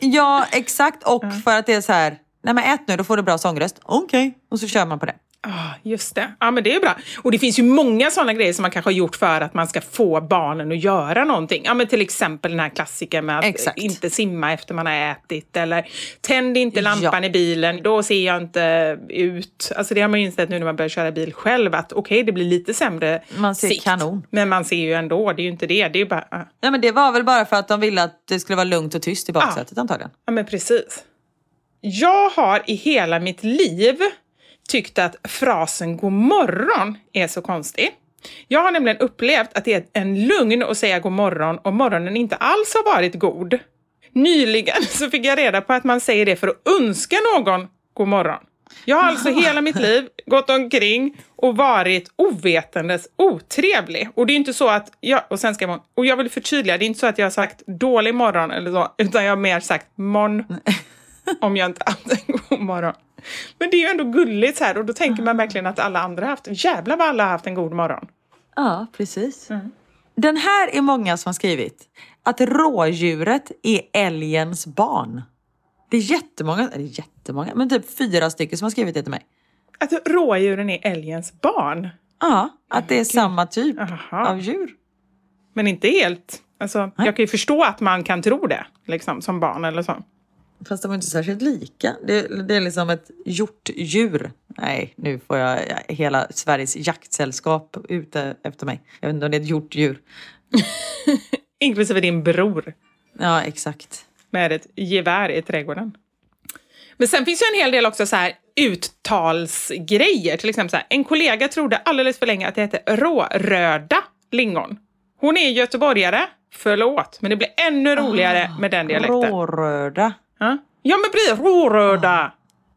Ja, exakt. Och för att det är så här, nej men ät nu, då får du bra sångröst. Okej. Och så kör man på det. Ah, just det. Ja, men det är bra. Och det finns ju många sådana grejer som man kanske har gjort för att man ska få barnen att göra någonting. Ja, men till exempel den här klassikern med att Exakt. inte simma efter man har ätit. Eller tänd inte lampan Ja. i bilen, då ser jag inte ut. Alltså det har man ju insett nu när man börjar köra bil själv att okej, det blir lite sämre Man ser sikt. kanon. Men man ser ju ändå, det är ju inte det. Det är bara... ah. Nej men det var väl bara för att de ville att det skulle vara lugnt och tyst i baksätet antagligen. Ja, men precis. Jag har i hela mitt liv tyckt att frasen god morgon är så konstig. Jag har nämligen upplevt att det är en lugn att säga god morgon och morgonen inte alls har varit god. Nyligen så fick jag reda på att man säger det för att önska någon god morgon. Jag har alltså hela mitt liv gått omkring och varit ovetandes otrevlig. Och det är inte så att jag, och sen ska jag, och jag vill förtydliga, det är inte så att jag har sagt dålig morgon eller så, utan jag har mer sagt morgon om jag inte haft en god morgon. Men det är ju ändå gulligt så här och då tänker man verkligen att alla andra har haft, jävlar vad alla har haft en god morgon. Ja, precis. Den här är många som har skrivit. Att rådjuret är älgens barn. Det är jättemånga, eller jättemånga, men typ fyra stycken som har skrivit det till mig. Att rådjuren är älgens barn. Ja, att det är samma typ Aha. av djur. Men inte helt. Alltså, jag kan ju förstå att man kan tro det, liksom, som barn eller så. Fast de är inte särskilt lika. Det, det är liksom ett hjortdjur. Nej, nu får jag hela Sveriges jaktsällskap ute efter mig. Jag vet inte om det är ett hjortdjur. Inklusive din bror Ja, exakt. med ett gevär i trädgården. Men sen finns ju en hel del också så här uttalsgrejer. Till exempel så här, en kollega trodde alldeles för länge att det hette råröda lingon. Hon är göteborgare, förlåt, men det blir ännu roligare med den dialekten. Råröda. Ja, ja men precis, råröda.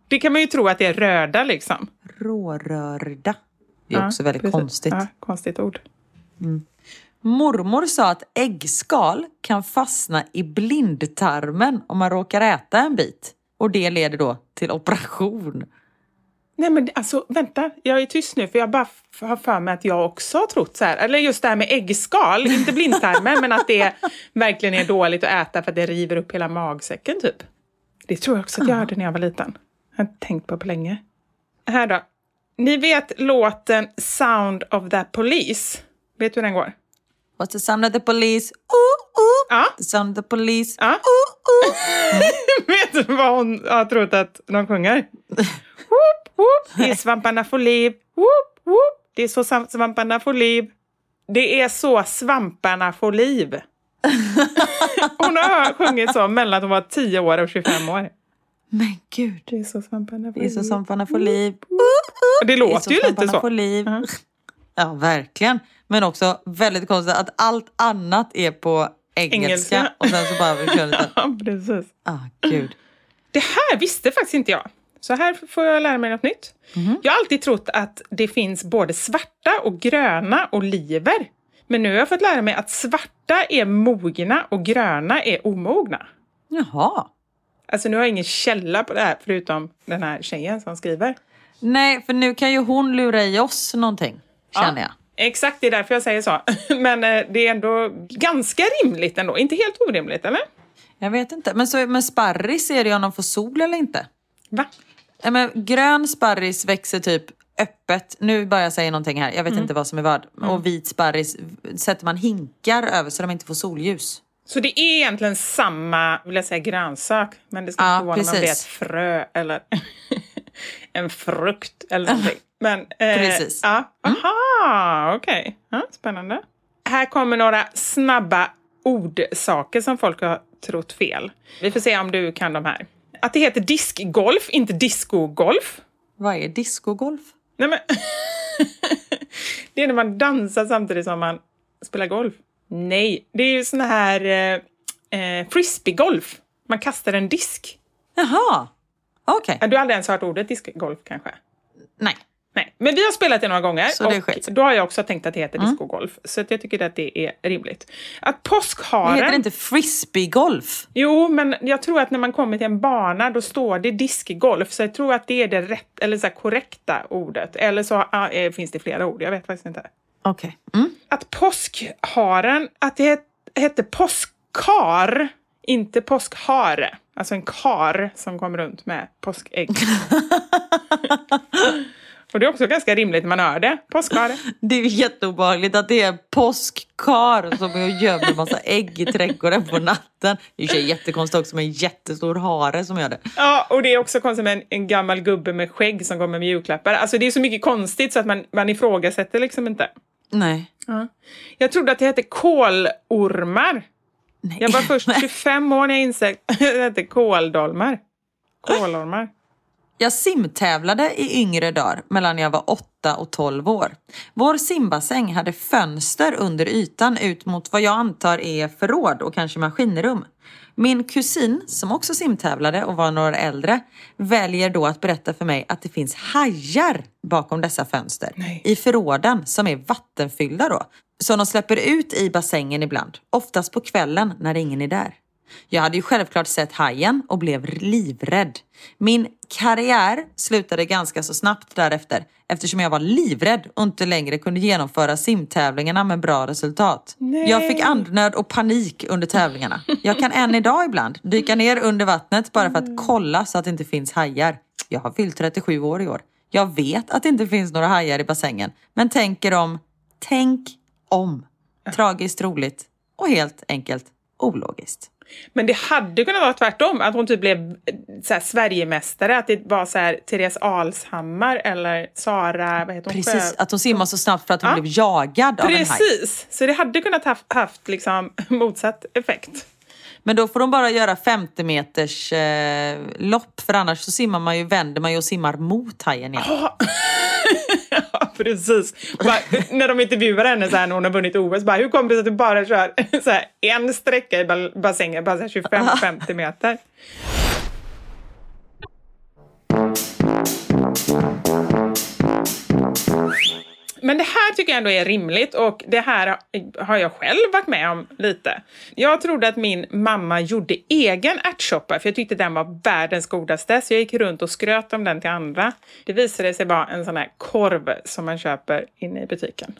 Det kan man ju tro att det är röda liksom. Rårörda. Det är Ja, också väldigt precis. konstigt. Ja, konstigt ord. Mormor sa att äggskal kan fastna i blindtarmen om man råkar äta en bit. Och det leder då till operation. Nej men alltså vänta, jag är tyst nu för jag bara har för mig att jag också har trott så här. Eller just det här med äggskal, inte blindtarmen men att det verkligen är dåligt att äta för att det river upp hela magsäcken typ. Det tror jag också att jag hörde när jag var liten. Jag har inte tänkt på på länge. Här då. Ni vet låten Sound of the Police? Vet du hur den går? What's the sound of the police? Ooh, ooh. Ja. The sound of the police. Ja. Ooh, ooh. Vet du vad hon har trott att de sjunger? Whoop, whoop, det är svamparna får liv. Whoop, whoop, det är så svamparna får liv. Det är så svamparna får liv. Hon har sjungit så mellan att hon var 10 år och 25 år. Men gud. Det är så svamparna får Det är så liv. svamparna får liv. Det låter ju lite så. får liv. Ja. Ja, verkligen. Men också väldigt konstigt att allt annat är på engelska. Engelska. Och sen så bara vi kör lite. Ja, precis. Ah, gud. Det här visste faktiskt inte jag. Så här får jag lära mig något nytt. Jag har alltid trott att det finns både svarta och gröna oliver. Men nu har jag fått lära mig att svarta är mogna och gröna är omogna. Jaha. Alltså nu har jag ingen källa på det här förutom den här tjejen som skriver. Nej, för nu kan ju hon lura i oss någonting. Känner jag. Exakt, det är därför jag säger så. Men eh, det är ändå ganska rimligt ändå. Inte helt orimligt, eller? Jag vet inte. Men, så, men sparris, är det om de får sol eller inte? Va? Ja, men grön sparris växer typ öppet. Nu bara jag säga någonting här. Jag vet inte vad som är vad. Och vit sparris sätter man hinkar över så de inte får solljus. Så det är egentligen samma, vill jag säga, grönsak, men det ska Ja, vara när man blir ett precis. frö eller en frukt eller någonting. Men, eh, Precis. Mm. Ja. Aha, okej. Ja, spännande. Här kommer några snabba ordsaker som folk har trott fel. Vi får se om du kan de här. Att det heter diskgolf, inte discogolf. Vad är discogolf? Nej, men det är när man dansar samtidigt som man spelar golf. Nej, det är ju sån här eh, eh, frisbeegolf. Man kastar en disk. Jaha, okej. Ja, Du har aldrig ens hört ordet diskgolf kanske? Nej. Nej, men vi har spelat det några gånger Så det och då har jag också tänkt att det heter discogolf. Så jag tycker att det är rimligt. Att påskharen... Det heter inte frisbeegolf? Jo, men jag tror att när man kommer till en bana då står det diskgolf. Så jag tror att det är det rätt, eller så korrekta ordet. Eller så eh, finns det flera ord, jag vet faktiskt inte. Okej. Mm. Att påskharen, att det het, hette påskkar, inte påskhare. Alltså en kar som kom runt med påskägg. Och det är också ganska rimligt när man hör det. Påskhare. Det är ju jätteobehagligt att det är en påskkar som är och gömmer massa ägg i trädgården på natten. Det är ju jättekonstigt också med en jättestor hare som gör det. Ja, och det är också konstigt med en, en gammal gubbe med skägg som kommer med julklappar. Alltså det är så mycket konstigt så att man, man ifrågasätter liksom inte. Nej. Jag trodde att det hette kålormar. Nej. Jag var först 25 år när jag insåg att det hette kåldolmar. Kålormar. Jag simtävlade i yngre dagar mellan jag var 8 och 12 år. Vår simbassäng hade fönster under ytan ut mot vad jag antar är förråd och kanske maskinrum. Min kusin, som också simtävlade och var några år äldre, väljer då att berätta för mig att det finns hajar bakom dessa fönster. Nej. I förråden som är vattenfyllda då. Som de släpper ut i bassängen ibland. Oftast på kvällen när ingen är där. Jag hade ju självklart sett hajen och blev livrädd. Min karriär slutade ganska så snabbt därefter eftersom jag var livrädd och inte längre kunde genomföra simtävlingarna med bra resultat. Jag fick andnöd och panik under tävlingarna. Jag kan än idag ibland dyka ner under vattnet bara för att kolla så att det inte finns hajar. Jag har fyllt 37 år i år. Jag vet att det inte finns några hajar i bassängen, men tänker om, tänk om. Tragiskt roligt och helt enkelt ologiskt. Men det hade kunnat vara tvärtom, att hon typ blev så här, Sverigemästare, att det var så här Therese Alshammar eller Sara, vad heter hon? Precis, att hon simmar så snabtt för att hon Ja. blev jagad av en haj. Precis, så det hade kunnat haft, haft liksom motsatt effekt. Men då får de bara göra 50 meters eh, lopp för annars så simmar man ju, vänder man ju och simmar mot hajen igen. ja, precis. Bara, när de intervjuar henne så här när hon har vunnit OS, bara, hur kommer det sig att du bara kör så här, en sträcka i ba- bassängen, bara så här 25-50 meter? Men det här tycker jag ändå är rimligt och det här har jag själv varit med om lite. Jag trodde att min mamma gjorde egen ärtsoppa för jag tyckte den var världens godaste så jag gick runt och skröt om den till andra. Det visade sig vara en sån här korv som man köper inne i butiken.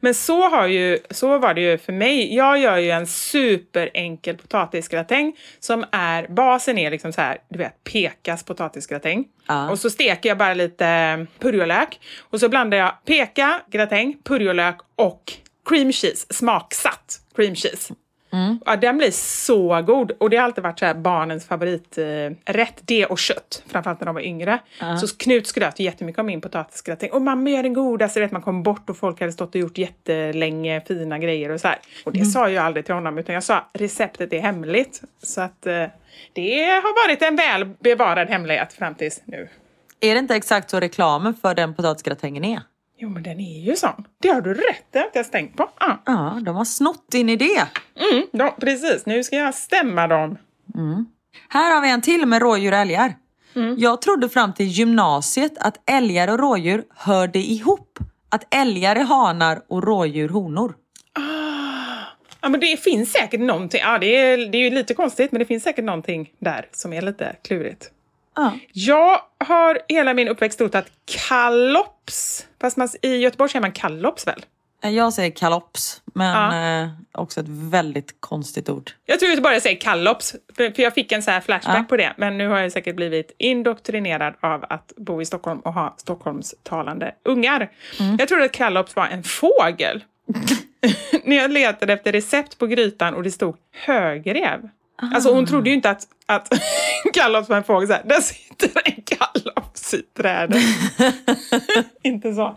Men så, har ju, så var det ju för mig. Jag gör ju en superenkel potatisgratäng som är, basen är liksom så här, du vet, pekas potatisgratäng. Ja. Och så steker jag bara lite purjolök och så blandar jag peka, gratäng, purjolök och cream cheese, smaksatt cream cheese. Ja, den blir så god och det har alltid varit så här barnens favoriträtt, eh, det och kött, framförallt när de var yngre. Så Knut skröt jättemycket om min potatisgratäng. Och mamma gör den godaste, vet man kom bort och folk hade stått och gjort jättelänge fina grejer och så här. Och det sa jag aldrig till honom utan jag sa receptet är hemligt. Så att eh, det har varit en väl bevarad hemlighet fram tills nu. Är det inte exakt så reklamen för den potatisgratängen är? Jo men den är ju sån. Det har du rätt det har inte jag tänkt på. Ja, Ja, de har snott din idé. mm, ja, precis. Nu ska jag stämma dem. Här har vi en till med rådjur och älgar. Jag trodde fram till gymnasiet att älgar och rådjur hörde ihop. Att älgar är hanar och rådjur honor. Ja, men det finns säkert någonting. Ja, det, är, det är ju lite konstigt, men det finns säkert någonting där som är lite klurigt. Ja. Jag har hela min uppväxt trott att kalops, fast man, i Göteborg säger man kallops väl? Jag säger kalops, men eh, också ett väldigt konstigt ord. Jag tror jag säger kallops, för jag fick en så här flashback Ja. på det. Men nu har jag säkert blivit indoktrinerad av att bo i Stockholm och ha Stockholmstalande ungar. Mm. Jag trodde att kallops var en fågel. När jag letade efter recept på grytan och det stod högrev. Alltså Ah. hon trodde ju inte att, att kallops var en fågel. Så här, där sitter en kallops i trädet. inte så.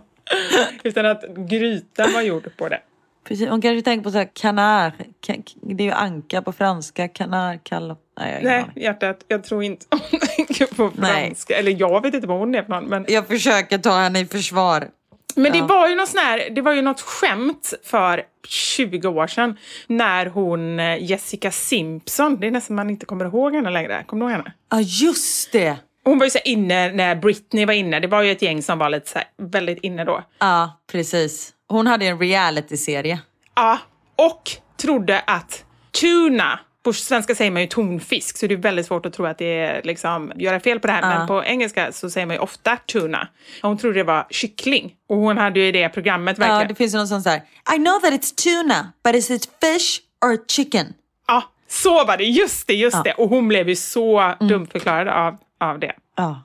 Utan att grytan var gjord på det. Precis, hon kanske tänker på så här kanar. Ka- Det är ju anka på franska. Kanar, kalops. Nej, jag Nej, hjärtat, jag tror inte hon tänker på Nej. franska. Eller jag vet inte vad hon är för någon. Men, Jag försöker ta henne i försvar. Men det var ju något sån här, det var ju något skämt för 20 år sedan när hon, eh, Jessica Simpson, det är nästan man inte kommer ihåg henne längre. Kommer du ihåg henne? Ja, just det. Hon var ju så inne när Britney var inne. Det var ju ett gäng som var lite så väldigt inne då. Ja, precis. Hon hade en reality-serie. Ja, och trodde att tuna, på svenska säger man ju tonfisk, så det är väldigt svårt att tro att det är liksom, göra fel på det här. Men på engelska så säger man ju ofta tuna. Hon trodde det var kyckling. Och hon hade ju det programmet Ja, verkligen. det finns ju någon sån så här. I know that it's tuna, but is it fish or chicken? Ja, så var det. Just det, just det. Och hon blev ju så dumförklarad av, av det.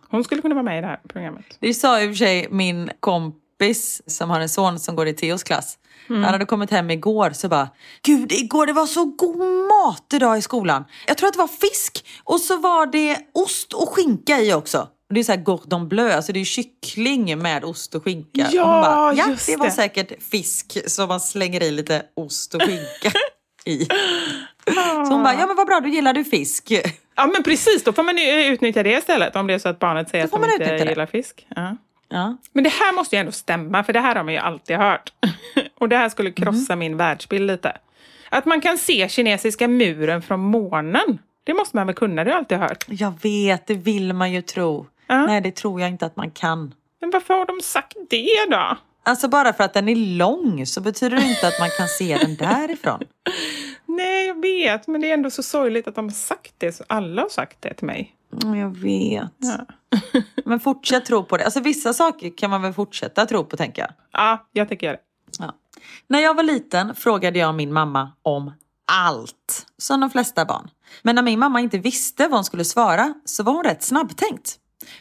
Hon skulle kunna vara med i det här programmet. Det sa i och för sig min kompis som har en son som går i Theos klass. Han hade kommit hem igår så bara, gud igår det var så god mat idag i skolan. Jag tror att det var fisk och så var det ost och skinka i också. Det är så här cordon bleu, alltså det är kyckling med ost och skinka. Ja, och hon bara, ja det var det." säkert fisk som man slänger i lite ost och skinka i. Så hon bara, ja men vad bra, då gillar du fisk. Ja, men precis. Då får man utnyttja det istället. Om det är så att barnet säger att de inte det. gillar fisk. Ja. Ja. Men det här måste ju ändå stämma, för det här har man ju alltid hört. Och det här skulle krossa min världsbild lite. Att man kan se kinesiska muren från månen. Det måste man väl kunna, det har jag alltid hört. Jag vet, det vill man ju tro. Ja. Nej, det tror jag inte att man kan. Men varför har de sagt det då? Alltså bara för att den är lång så betyder det inte att man kan se den därifrån. Nej, jag vet, men det är ändå så sorgligt att de har sagt det. Så alla har sagt det till mig. Mm, Jag vet. Ja. Men fortsätt tro på det. Alltså vissa saker kan man väl fortsätta tro på tänker jag. Ja, jag tycker det. Ja. När jag var liten frågade jag min mamma om allt. Som de flesta barn. Men när min mamma inte visste vad hon skulle svara så var hon rätt snabbtänkt.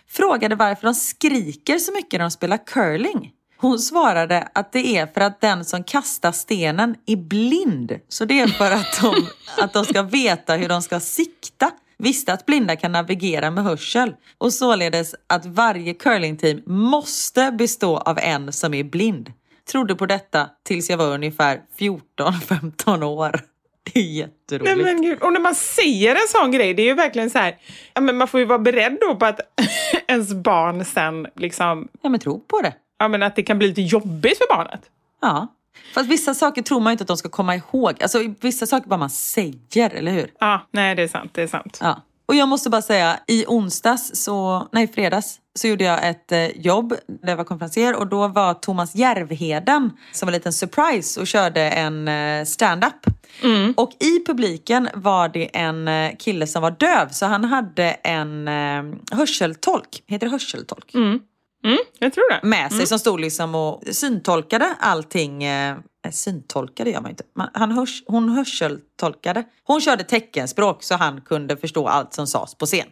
Frågade varför de skriker så mycket när de spelar curling. Hon svarade att det är för att den som kastar stenen är blind. Så det är för att de, att de ska veta hur de ska sikta. Visste att blinda kan navigera med hörsel. Och således att varje curlingteam måste bestå av en som är blind. Trodde på detta tills jag var ungefär 14-15 år. Det är jätteroligt. Nej, men gud. Och när man säger en sån grej, det är ju verkligen så här, ja, men man får ju vara beredd då på att ens barn sen liksom, Ja men tro på det. ja men att det kan bli lite jobbigt för barnet. Ja. Fast vissa saker tror man inte att de ska komma ihåg. Alltså vissa saker bara man säger, eller hur? Ja, nej det är sant, det är sant. Ja. Och jag måste bara säga, i onsdags, så, nej fredags, så gjorde jag ett eh, jobb där jag var konferencier och då var Thomas Järvheden som var en liten surprise och körde en eh, stand-up. Och i publiken var det en eh, kille som var döv så han hade en eh, hörseltolk, heter det hörseltolk? Mm, jag tror det. med sig som stod liksom och syntolkade allting. Eh, syntolkade gör man inte. Man, han hörs, hon hörseltolkade. Hon körde teckenspråk så han kunde förstå allt som sades på scen.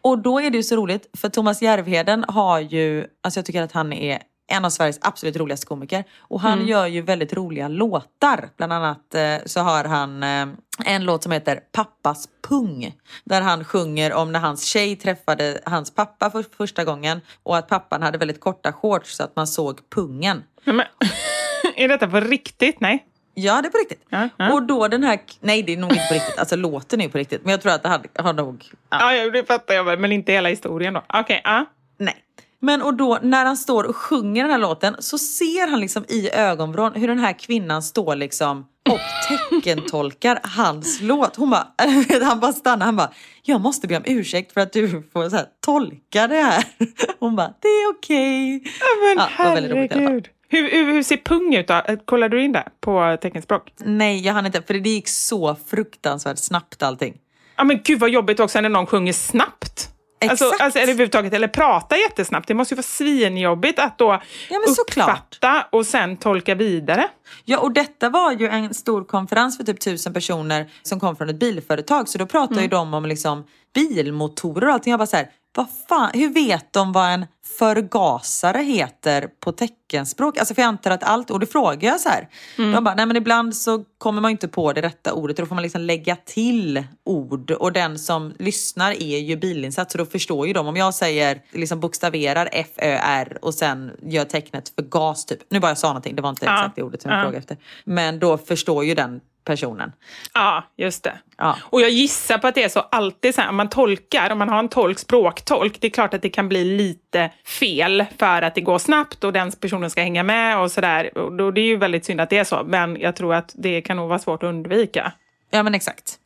Och då är det ju så roligt för Thomas Järvheden har ju, alltså jag tycker att han är en av Sveriges absolut roligaste komiker. Och han gör ju väldigt roliga låtar. Bland annat eh, så har han eh, en låt som heter Pappas pung. Där han sjunger om när hans tjej träffade hans pappa för första gången. Och att pappan hade väldigt korta shorts så att man såg pungen. Men, är detta på riktigt? Nej. Ja, det är på riktigt. Ja, ja. Och då den här... Nej, det är nog inte på riktigt. Alltså låten är på riktigt. Men jag tror att det hade, har nog... Ja. Ja, det fattar jag väl, men inte hela historien då. Okej, ja. Nej. Men och då när han står och sjunger den här låten så ser han liksom i ögonvrån hur den här kvinnan står liksom och teckentolkar hans låt. Hon bara, han bara stannar, han bara, jag måste be om ursäkt för att du får så här, tolka det här. Hon bara, det är okej. Men Ja, alla fall. herregud. Hur, hur, hur ser pung ut då? Kollade du in det på teckenspråk? Nej, jag hann inte, för det gick så fruktansvärt snabbt allting. Ja men gud vad jobbigt också när någon sjunger snabbt. Alltså, Exakt. alltså, eller överhuvudtaget, eller prata jättesnabbt. Det måste ju vara svinjobbigt att då Ja, såklart. uppfatta och sen tolka vidare. Ja, och detta var ju en stor konferens för typ tusen personer som kom från ett bilföretag. Så då pratade ju de om liksom bilmotorer och allting. Jag bara så här, vad fan, hur vet de vad en förgasare heter på teckenspråk? Alltså för jag antar att allt, och det frågar jag så här. De bara, nej men ibland så kommer man inte på det rätta ordet och då får man liksom lägga till ord. Och den som lyssnar är ju bilinsatt så då förstår ju de. Om jag säger, liksom bokstaverar F-Ö-R och sen gör tecknet för gas typ. Nu bara jag sa någonting, det var inte Ja. exakt det ordet som jag Ja. frågade efter. Men då förstår ju den personen. Ja, just det. Ja. Och jag gissar på att det är så alltid så här, om man tolkar, om man har en tolk, språktolk, det är klart att det kan bli lite fel för att det går snabbt och den personen ska hänga med och sådär. Och det är ju väldigt synd att det är så, men jag tror att det kan nog vara svårt att undvika. Ja men exakt.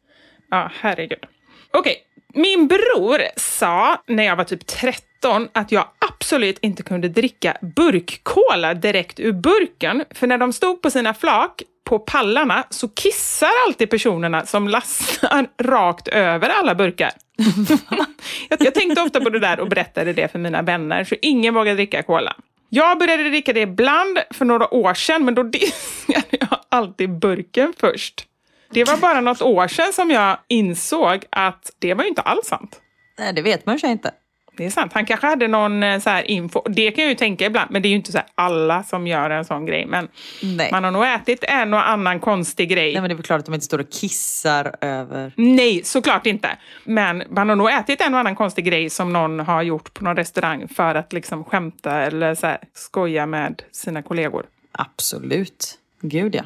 Ja, herregud. Okej, min bror sa när jag var typ 13 att jag absolut inte kunde dricka burkkola direkt ur burken. För när de stod på sina flak på pallarna så kissar alltid personerna som lastar rakt över alla burkar. jag, jag tänkte ofta på det där och berättade det för mina vänner, så ingen vågar dricka cola. Jag började dricka det ibland för några år sedan, men då diskade jag alltid burken först. Det var bara något år sedan som jag insåg att det var ju inte alls sant. Nej, det vet man ju inte. Det är sant. Han kanske hade någon eh, så här info. Det kan jag ju tänka ibland, men det är ju inte så alla som gör en sån grej. Men Nej. man har nog ätit en och annan konstig grej. Nej men det är väl klart att de inte står och kissar över. Nej, såklart inte. Men man har nog ätit en och annan konstig grej som någon har gjort på någon restaurang för att liksom skämta eller så här, skoja med sina kollegor. Absolut. Gud ja.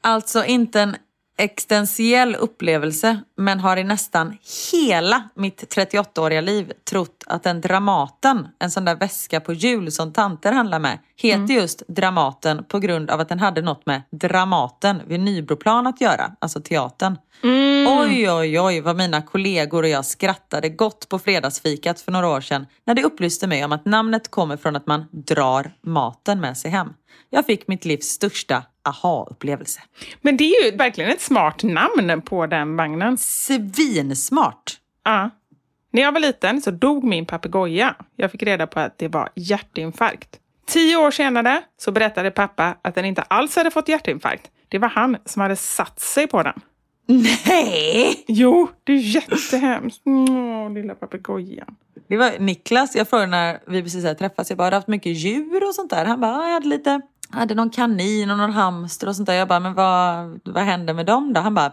Alltså inte en existentiell upplevelse men har i nästan hela mitt 38-åriga liv trott att en Dramaten, en sån där väska på jul som tanter handlar med, heter just Dramaten på grund av att den hade något med Dramaten vid Nybroplan att göra, alltså teatern. Oj, oj, oj vad mina kollegor och jag skrattade gott på fredagsfikat för några år sedan när det upplyste mig om att namnet kommer från att man drar maten med sig hem. Jag fick mitt livs största aha-upplevelse. Men det är ju verkligen ett smart namn på den vagnen. Svinsmart! Ja. När jag var liten så dog min papegoja. Jag fick reda på att det var hjärtinfarkt. Tio år senare så berättade pappa att den inte alls hade fått hjärtinfarkt. Det var han som hade satt sig på den. Nej! Jo, det är jättehemskt. Åh, lilla papegojan. Det var Niklas, jag frågade när vi precis hade träffats, jag bara, har du haft mycket djur och sånt där? Han bara, "Ja, jag hade lite, hade någon kanin och någon hamster och sånt där. Jag bara, men vad, vad hände med dem då? Han bara,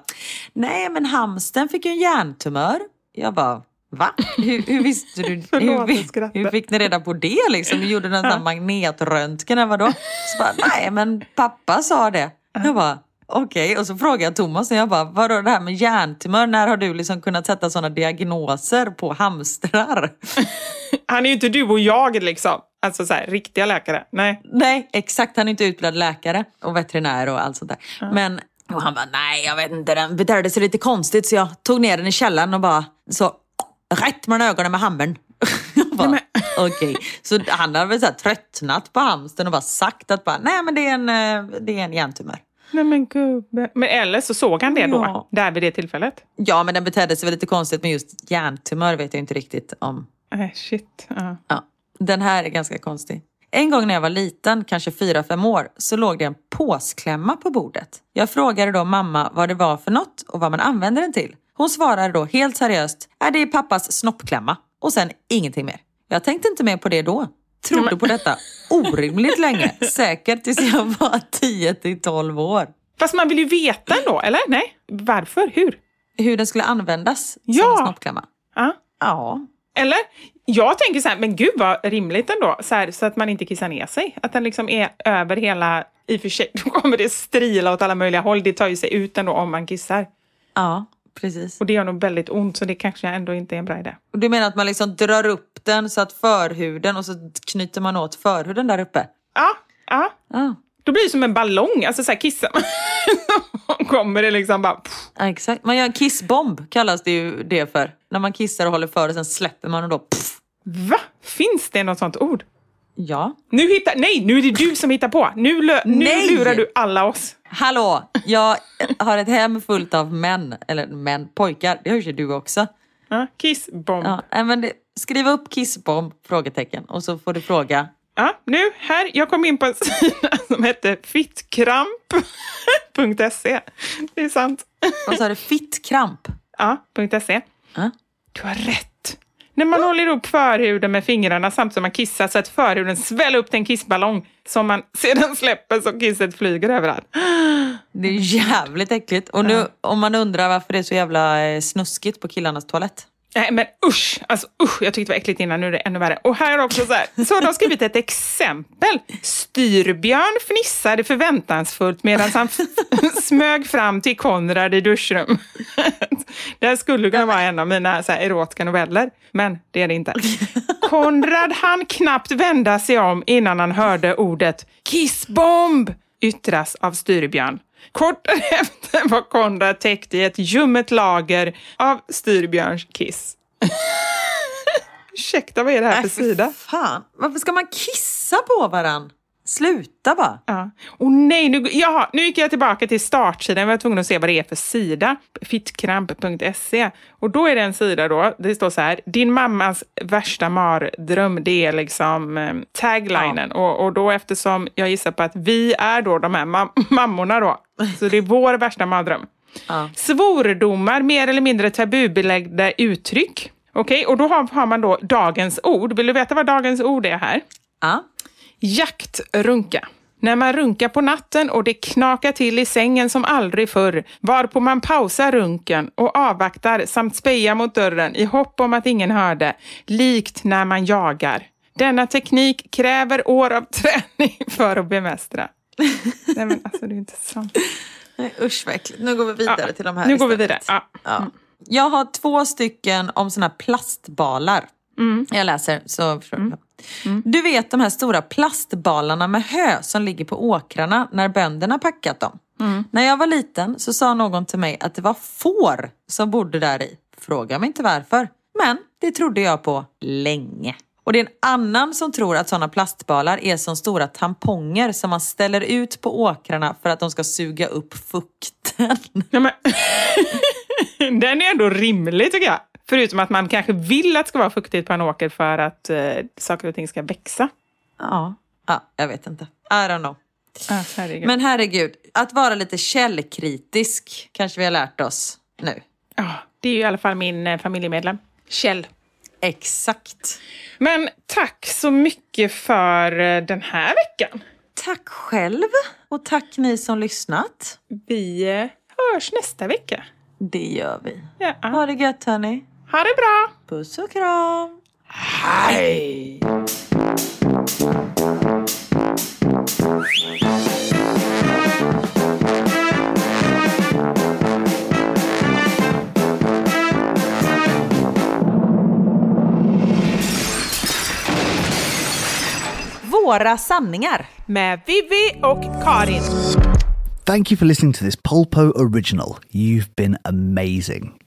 nej men hamsten fick ju en hjärntumör. Jag bara, va? Hur, hur visste du? Förlåt, hur, hur fick ni reda på det liksom? Du gjorde någon sån här magnetröntgen eller vadå? Så bara, nej men pappa sa det. Jag bara, Okej, och så frågade jag Thomas och jag bara, vadå det här med hjärntumör, när har du liksom kunnat sätta sådana diagnoser på hamstrar? Han är ju inte du och jag liksom. Alltså så här, riktiga läkare. Nej. Nej, exakt. Han är inte utbildad läkare och veterinär och allt sånt där. Men och han bara, nej jag vet inte, den betedde sig lite konstigt så jag tog ner den i källaren och bara så rätt mellan ögonen med bara, Okej, så han hade väl så tröttnat på hamstern och bara sagt att bara, nej men det är en, eh, det är en hjärntumör. Nej men gubbe. Men eller så såg han det då, Ja. där vid det tillfället. Ja, men den betedde sig väl lite konstigt men just hjärntumör vet jag inte riktigt om. Nej, shit. Ja. Ja, den här är ganska konstig. En gång när jag var liten, kanske fyra fem år, så låg det en påsklämma på bordet. Jag frågade då mamma vad det var för något och vad man använde den till. Hon svarade då helt seriöst, är det är pappas snoppklämma. Och sen ingenting mer. Jag tänkte inte mer på det då. Trodde på detta orimligt länge. Säkert tills jag var 10 till 12 år. Fast man vill ju veta ändå, eller? Nej? Varför? Hur? Hur den skulle användas som Ja. snoppklämma. Ja. Ja, Eller? Jag tänker så här, men gud vad rimligt ändå, så, här, så att man inte kissar ner sig. Att den liksom är över hela, i och för sig, då kommer det strila åt alla möjliga håll. Det tar ju sig ut ändå om man kissar. ja precis. Och det gör nog väldigt ont, så det kanske ändå inte är en bra idé. Och Du menar att man liksom drar upp den så att förhuden och så knyter man åt förhuden där uppe? Ja, ja. Ja, Då blir det som en ballong, alltså så här kissar man. Kommer det liksom bara... Pff. ja exakt. Man gör en kissbomb kallas det ju det för. När man kissar och håller för och sen släpper man och då pff. Va? Finns det något sånt ord? Ja. Nu hittar, nej, nu är det du som hittar på. Nu, lö, nu Nej! lurar du alla oss. Hallå! Jag har ett hem fullt av män, eller män, pojkar. Det har ju du också. Ja, kissbomb. Ja, men det, Skriv upp kissbomb? Frågetecken. Och så får du fråga. Ja, nu här. Jag kom in på en sida som hette fittkramp.se. Det är sant. Vad sa du? Fittkramp? Ja, .se. Ja. Du har rätt. När man håller ihop förhuden med fingrarna samtidigt som man kissar så att förhuden sväller upp till en kissballong som man sedan släpper så kisset flyger överallt. Det är jävligt äckligt. Och nu om man undrar varför det är så jävla eh, snuskigt på killarnas toalett. Nej men usch, alltså usch, jag tyckte det var äckligt innan, nu är det ännu värre. Och här också så här, så har de skrivit ett exempel. Styrbjörn fnissade förväntansfullt medan han smög fram till Konrad i duschrum. det här skulle kunna vara en av mina så här, erotiska noveller, men det är det inte. Konrad han knappt vända sig om innan han hörde ordet kissbomb yttras av Styrbjörn. Kort därefter var Konrad täckt i ett ljummet lager av Styrbjörns kiss. Ursäkta, vad är det här för sida? Fan, varför ska man kissa på varann? Sluta bara. Ja. Och nej, nu, jaha, nu gick jag tillbaka till startsidan. Jag var tvungen att se vad det är för sida. Fittkramp.se. Och då är det en sida då, det står så här. Din mammas värsta mardröm, det är liksom eh, taglinen. Och, och då eftersom jag gissar på att vi är då de här mam mammorna då. Så det är vår värsta mardröm. Ja. Svordomar, mer eller mindre tabubelagda uttryck. Okej, och då har, har man då dagens ord. Vill du veta vad dagens ord är här? Ja. Jaktrunka. När man runkar på natten och det knakar till i sängen som aldrig förr, varpå man pausar runken och avvaktar samt spejar mot dörren i hopp om att ingen hörde, likt när man jagar. Denna teknik kräver år av träning för att bemästra. Nej men alltså det är inte sant. Nej, usch vad äckligt. Nu går vi vidare Ja, till de här Nu går vi istället. vidare. Ja. Ja. Jag har två stycken om såna här plastbalar. Mm. Jag läser så Du vet de här stora plastbalarna med hö som ligger på åkrarna när bönderna packat dem. Mm. När jag var liten så sa någon till mig att det var får som bodde där i. Fråga mig inte varför. Men det trodde jag på länge. Och det är en annan som tror att sådana plastbalar är som stora tamponger som man ställer ut på åkrarna för att de ska suga upp fukten. Ja, men, den är ändå rimlig tycker jag. Förutom att man kanske vill att det ska vara fuktigt på en åker för att eh, saker och ting ska växa. Ja. ja, jag vet inte. I don't know. Ah, herregud. Men herregud, att vara lite källkritisk kanske vi har lärt oss nu. Ja, det är ju i alla fall min eh, familjemedlem. Kjell. Exakt. Men tack så mycket för eh, den här veckan. Tack själv och tack ni som lyssnat. Vi eh, hörs nästa vecka. Det gör vi. Ja. Ha det gött hörni. Ha det bra! Puss och kram. Hej! Våra sanningar. Med Vivi och Karin. Thank you for listening to this Polpo original. You've been amazing.